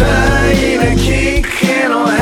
Silent kick and all